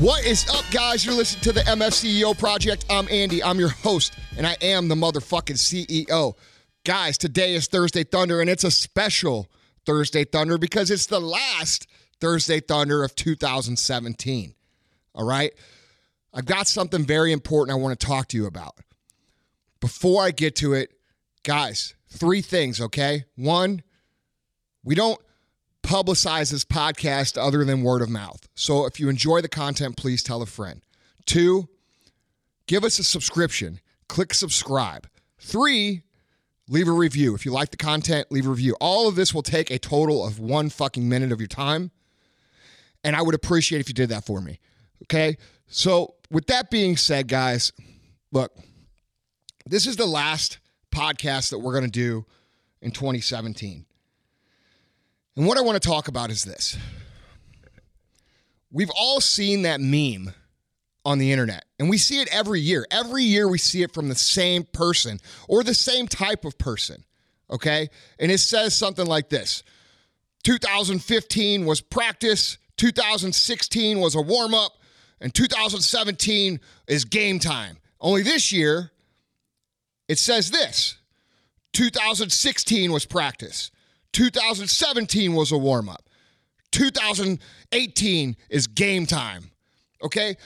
What is up, guys? You're listening to the MFCEO Project. I'm Andy. I'm your host, and I am the motherfucking CEO. Guys, today is Thursday Thunder, and it's a special Thursday Thunder because it's the last Thursday Thunder of 2017. All right? I've got something very important I want to talk to you about. Before I get to it, guys, three things, okay? One, we don't publicize this podcast other than word of mouth. So if you enjoy the content, please tell a friend. Two, give us a subscription. Click subscribe. Three, leave a review. If you like the content, leave a review. All of this will take a total of one fucking minute of your time. And I would appreciate if you did that for me. Okay. So, with that being said, guys, look, this is the last podcast that we're going to do in 2017. And what I want to talk about is this. We've all seen that meme on the internet, and we see it every year. Every year we see it from the same person or the same type of person. Okay. And it says something like this 2015 was practice, 2016 was a warm up, and 2017 is game time. Only this year, it says this 2016 was practice. 2017 was a warm up. 2018 is game time. Okay?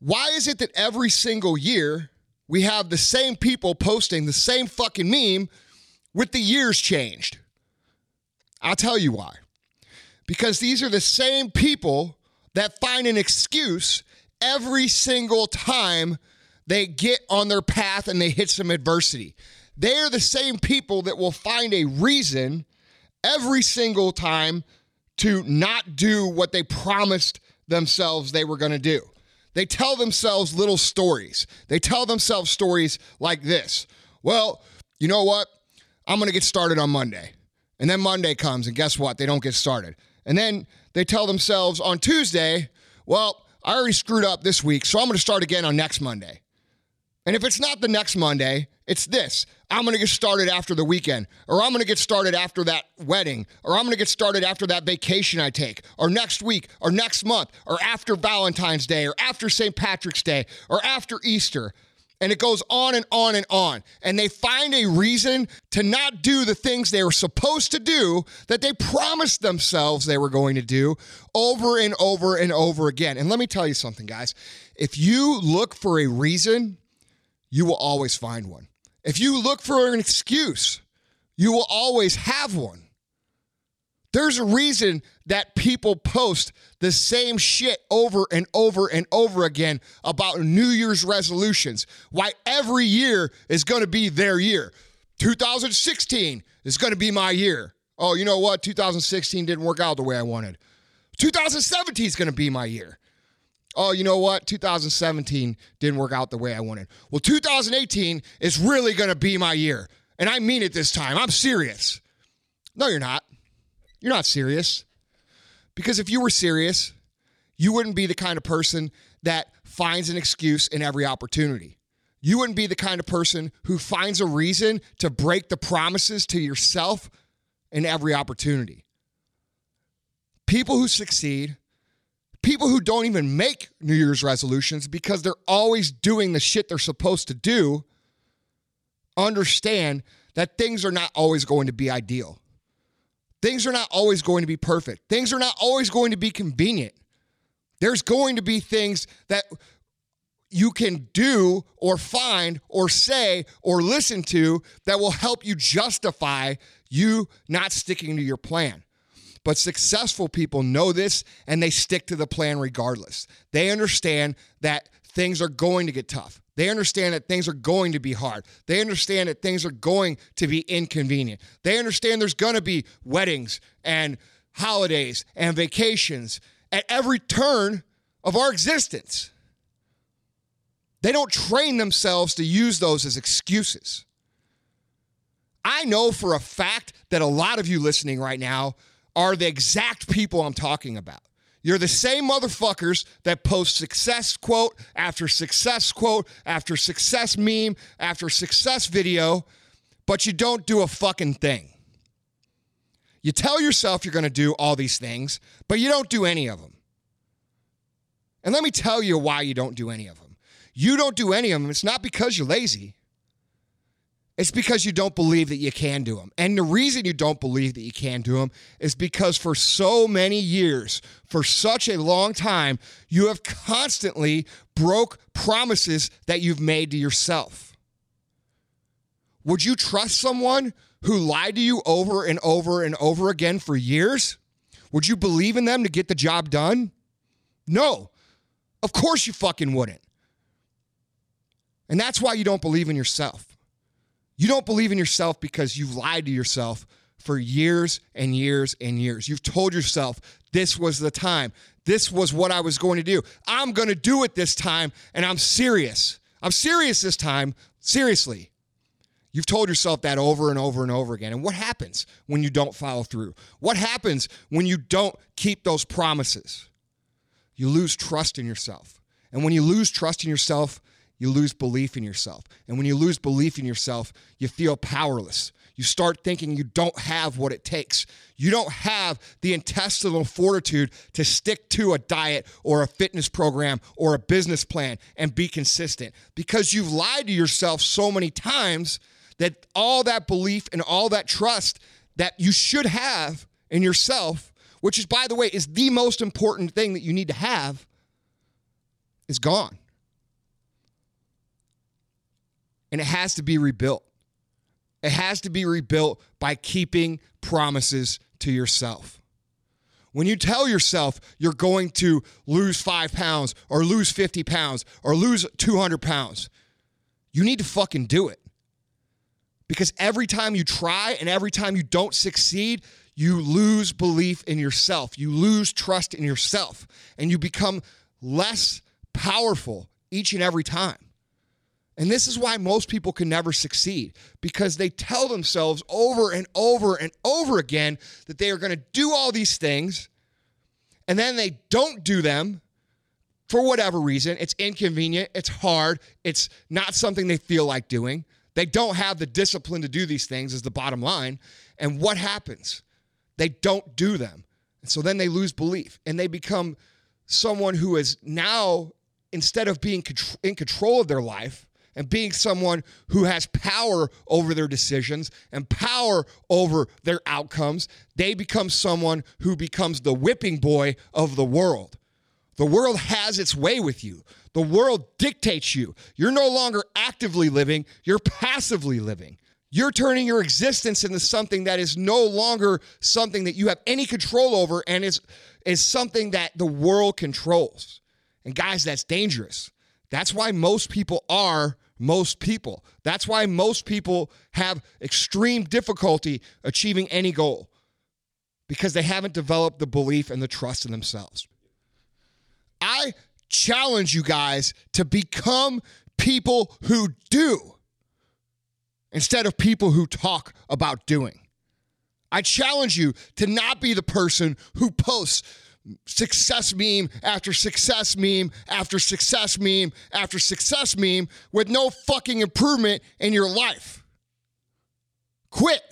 Why is it that every single year we have the same people posting the same fucking meme with the years changed? I'll tell you why. Because these are the same people that find an excuse every single time they get on their path and they hit some adversity. They are the same people that will find a reason every single time to not do what they promised themselves they were going to do. They tell themselves little stories. They tell themselves stories like this Well, you know what? I'm going to get started on Monday. And then Monday comes, and guess what? They don't get started. And then they tell themselves on Tuesday, Well, I already screwed up this week, so I'm going to start again on next Monday. And if it's not the next Monday, it's this. I'm going to get started after the weekend, or I'm going to get started after that wedding, or I'm going to get started after that vacation I take, or next week, or next month, or after Valentine's Day, or after St. Patrick's Day, or after Easter. And it goes on and on and on. And they find a reason to not do the things they were supposed to do that they promised themselves they were going to do over and over and over again. And let me tell you something, guys. If you look for a reason, you will always find one. If you look for an excuse, you will always have one. There's a reason that people post the same shit over and over and over again about New Year's resolutions. Why every year is going to be their year. 2016 is going to be my year. Oh, you know what? 2016 didn't work out the way I wanted. 2017 is going to be my year oh, you know what? 2017 didn't work out the way I wanted. Well, 2018 is really going to be my year. And I mean it this time. I'm serious. No, you're not. You're not serious. Because if you were serious, you wouldn't be the kind of person that finds an excuse in every opportunity. You wouldn't be the kind of person who finds a reason to break the promises to yourself in every opportunity. People who succeed people who don't even make New Year's resolutions because they're always doing the shit they're supposed to do understand that things are not always going to be ideal. Things are not always going to be perfect. Things are not always going to be convenient. There's going to be things that you can do or find or say or listen to that will help you justify you not sticking to your plan. But successful people know this and they stick to the plan regardless. They understand that things are going to get tough. They understand that things are going to be hard. They understand that things are going to be inconvenient. They understand there's going to be weddings and holidays and vacations at every turn of our existence. They don't train themselves to use those as excuses. I know for a fact that a lot of you listening right now are the exact people I'm talking about. You're the same motherfuckers that post success quote after success quote after success meme after success video, but you don't do a fucking thing. You tell yourself you're going to do all these things, but you don't do any of them. And let me tell you why you don't do any of them. You don't do any of them. It's not because you're lazy. It's because you don't believe that you can do them. And the reason you don't believe that you can do them is because for so many years, for such a long time, you have constantly broke promises that you've made to yourself. Would you trust someone who lied to you over and over and over again for years? Would you believe in them to get the job done? No. Of course you fucking wouldn't. And that's why you don't believe in yourself. You don't believe in yourself because you've lied to yourself for years and years and years. You've told yourself this was the time. This was what I was going to do. I'm going to do it this time, and I'm serious. I'm serious this time. Seriously. You've told yourself that over and over and over again. And what happens when you don't follow through? What happens when you don't keep those promises? You lose trust in yourself. And when you lose trust in yourself, you lose belief in yourself. And when you lose belief in yourself, you feel powerless. You start thinking you don't have what it takes. You don't have the intestinal fortitude to stick to a diet or a fitness program or a business plan and be consistent because you've lied to yourself so many times that all that belief and all that trust that you should have in yourself, which is, by the way, is the most important thing that you need to have, is gone and it has to be rebuilt. It has to be rebuilt by keeping promises to yourself. When you tell yourself you're going to lose five pounds or lose 50 pounds or lose 200 pounds, you need to fucking do it. Because every time you try and every time you don't succeed, you lose belief in yourself. You lose trust in yourself and you become less powerful each and every time. And this is why most people can never succeed because they tell themselves over and over and over again that they are going to do all these things and then they don't do them for whatever reason. It's inconvenient, it's hard, it's not something they feel like doing. They don't have the discipline to do these things, is the bottom line. And what happens? They don't do them. And so then they lose belief and they become someone who is now, instead of being in control of their life, and being someone who has power over their decisions and power over their outcomes, they become someone who becomes the whipping boy of the world. The world has its way with you. The world dictates you. You're no longer actively living, you're passively living. You're turning your existence into something that is no longer something that you have any control over and is, is something that the world controls. And guys, that's dangerous. That's why most people are most people. That's why most people have extreme difficulty achieving any goal because they haven't developed the belief and the trust in themselves. I challenge you guys to become people who do instead of people who talk about doing. I challenge you to not be the person who posts success meme after success meme after success meme after success meme with no fucking improvement in your life. Quit.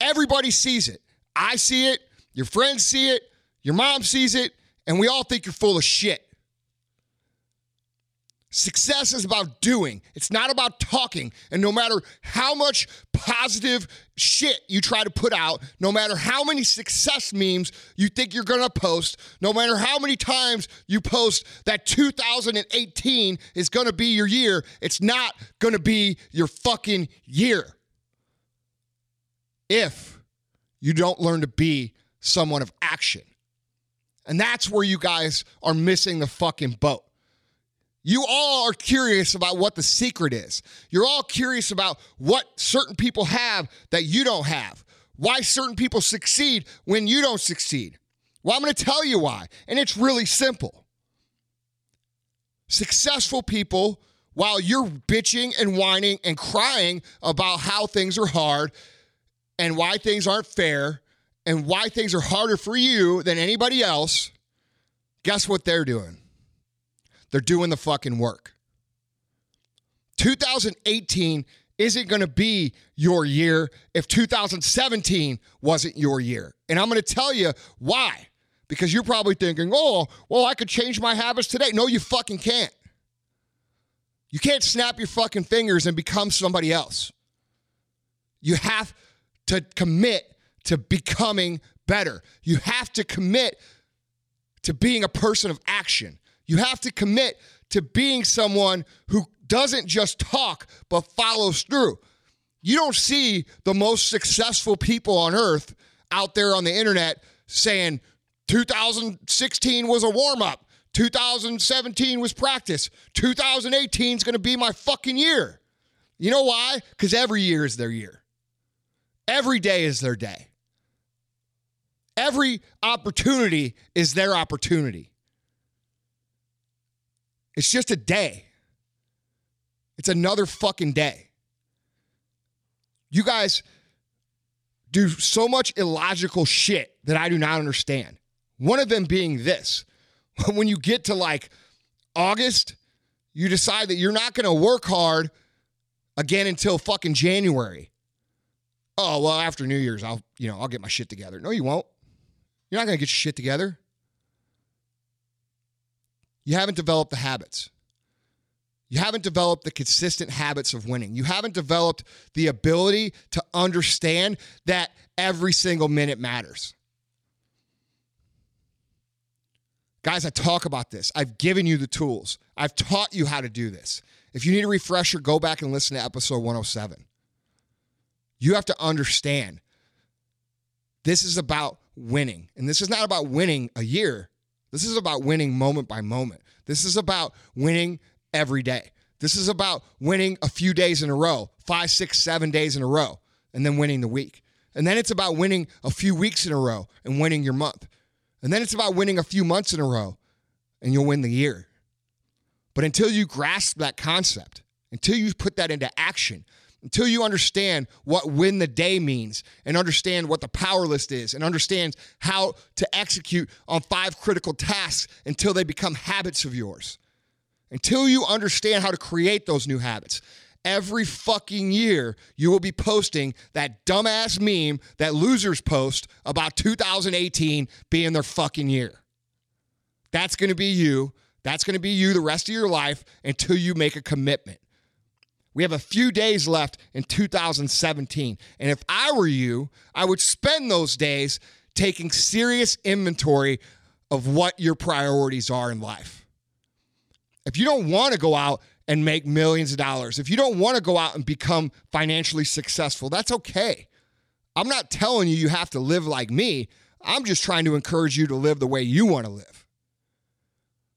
Everybody sees it. I see it. Your friends see it. Your mom sees it. And we all think you're full of shit. Success is about doing, it's not about talking. And no matter how much positive shit you try to put out, no matter how many success memes you think you're gonna post, no matter how many times you post that 2018 is gonna be your year, it's not gonna be your fucking year. If you don't learn to be someone of action. And that's where you guys are missing the fucking boat. You all are curious about what the secret is. You're all curious about what certain people have that you don't have. Why certain people succeed when you don't succeed. Well, I'm going to tell you why. And it's really simple. Successful people, while you're bitching and whining and crying about how things are hard and why things aren't fair and why things are harder for you than anybody else, guess what they're doing? They're doing the fucking work. 2018 isn't going to be your year if 2017 wasn't your year. And I'm going to tell you why. because you're probably thinking, oh, well, I could change my habits today. No, you fucking can't. You can't snap your fucking fingers and become somebody else. You have to commit to becoming better. You have to commit to being a person of action. You have to commit to being someone who doesn't just talk, but follows through. You don't see the most successful people on earth out there on the internet saying 2016 was a warm up, 2017 was practice, 2018 is going to be my fucking year. You know why? Because every year is their year, every day is their day. Every opportunity is their opportunity. It's just a day. It's another fucking day. You guys do so much illogical shit that I do not understand. One of them being this when you get to like August, you decide that you're not going to work hard again until fucking January. Oh, well, after New Year's, I'll, you know, I'll get my shit together. No, you won't. You're not going to get your shit together. You haven't developed the habits. You haven't developed the consistent habits of winning. You haven't developed the ability to understand that every single minute matters. Guys, I talk about this. I've given you the tools. I've taught you how to do this. If you need a refresher, go back and listen to episode 107. You have to understand this is about winning. And this is not about winning a year. This is about winning moment by moment. This is about winning every day. This is about winning a few days in a row, five, six, seven days in a row, and then winning the week. And then it's about winning a few weeks in a row and winning your month. And then it's about winning a few months in a row and you'll win the year. But until you grasp that concept, until you put that into action, until you understand what win the day means and understand what the power list is and understand how to execute on five critical tasks until they become habits of yours. Until you understand how to create those new habits. Every fucking year, you will be posting that dumbass meme that losers post about 2018 being their fucking year. That's to be you. That's to be you the rest of your life until you make a commitment. We have a few days left in 2017. And if I were you, I would spend those days taking serious inventory of what your priorities are in life. If you don't want to go out and make millions of dollars, if you don't want to go out and become financially successful, that's okay. I'm not telling you you have to live like me. I'm just trying to encourage you to live the way you want to live.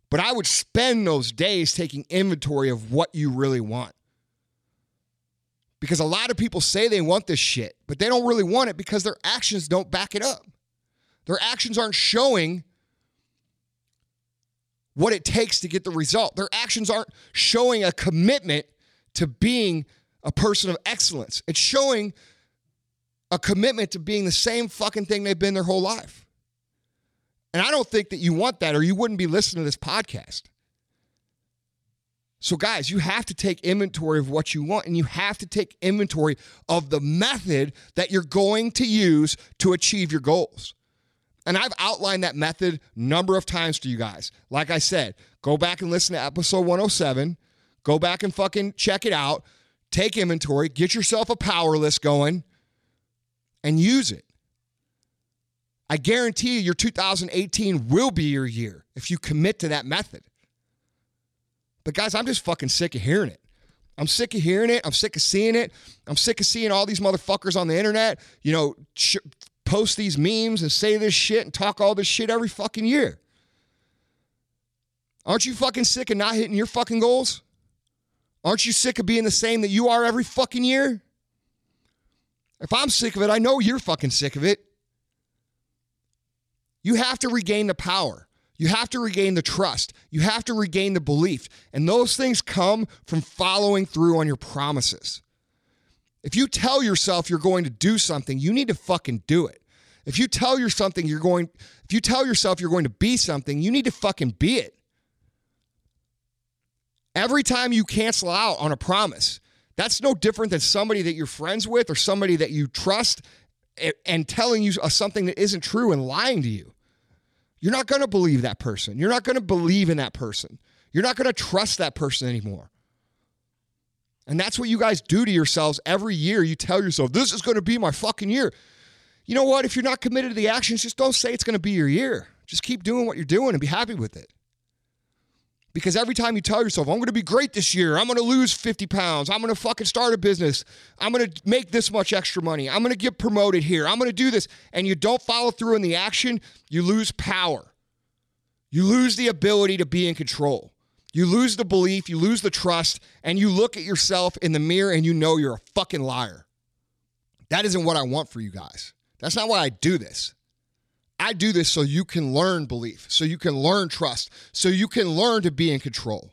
But I would spend those days taking inventory of what you really want because a lot of people say they want this shit, but they don't really want it because their actions don't back it up. Their actions aren't showing what it takes to get the result. Their actions aren't showing a commitment to being a person of excellence. It's showing a commitment to being the same fucking thing they've been their whole life. And I don't think that you want that or you wouldn't be listening to this podcast. So, guys, you have to take inventory of what you want and you have to take inventory of the method that you're going to use to achieve your goals. And I've outlined that method number of times to you guys. Like I said, go back and listen to episode 107. Go back and fucking check it out. Take inventory, get yourself a power list going, and use it. I guarantee you, your 2018 will be your year if you commit to that method. But guys, I'm just fucking sick of hearing it. I'm sick of hearing it. I'm sick of seeing it. I'm sick of seeing all these motherfuckers on the internet, you know, sh- post these memes and say this shit and talk all this shit every fucking year. Aren't you fucking sick of not hitting your fucking goals? Aren't you sick of being the same that you are every fucking year? If I'm sick of it, I know you're fucking sick of it. You have to regain the power. You have to regain the trust. You have to regain the belief. And those things come from following through on your promises. If you tell yourself you're going to do something, you need to fucking do it. If you tell yourself something you're going if you tell yourself you're going to be something, you need to fucking be it. Every time you cancel out on a promise, that's no different than somebody that you're friends with or somebody that you trust and telling you something that isn't true and lying to you. You're not going to believe that person. You're not going to believe in that person. You're not going to trust that person anymore. And that's what you guys do to yourselves every year. You tell yourself, this is going to be my fucking year. You know what? If you're not committed to the actions, just don't say it's going to be your year. Just keep doing what you're doing and be happy with it. Because every time you tell yourself, I'm going to be great this year, I'm going to lose 50 pounds, I'm going to fucking start a business, I'm going to make this much extra money, I'm going to get promoted here, I'm going to do this, and you don't follow through in the action, you lose power. You lose the ability to be in control. You lose the belief, you lose the trust, and you look at yourself in the mirror and you know you're a fucking liar. That isn't what I want for you guys. That's not why I do this. I do this so you can learn belief, so you can learn trust, so you can learn to be in control.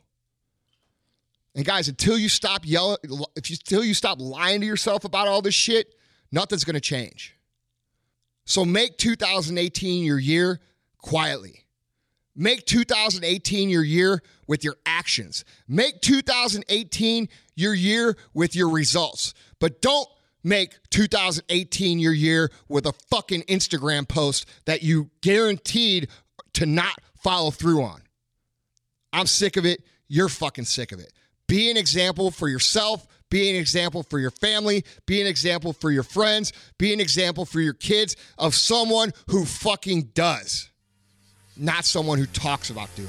And guys, until you stop yelling, if you until you stop lying to yourself about all this shit, nothing's to change. So make 2018 your year quietly. Make 2018 your year with your actions. Make 2018 your year with your results. But don't make 2018 your year with a fucking Instagram post that you guaranteed to not follow through on. I'm sick of it. You're fucking sick of it. Be an example for yourself. Be an example for your family. Be an example for your friends. Be an example for your kids of someone who fucking does, not someone who talks about doing.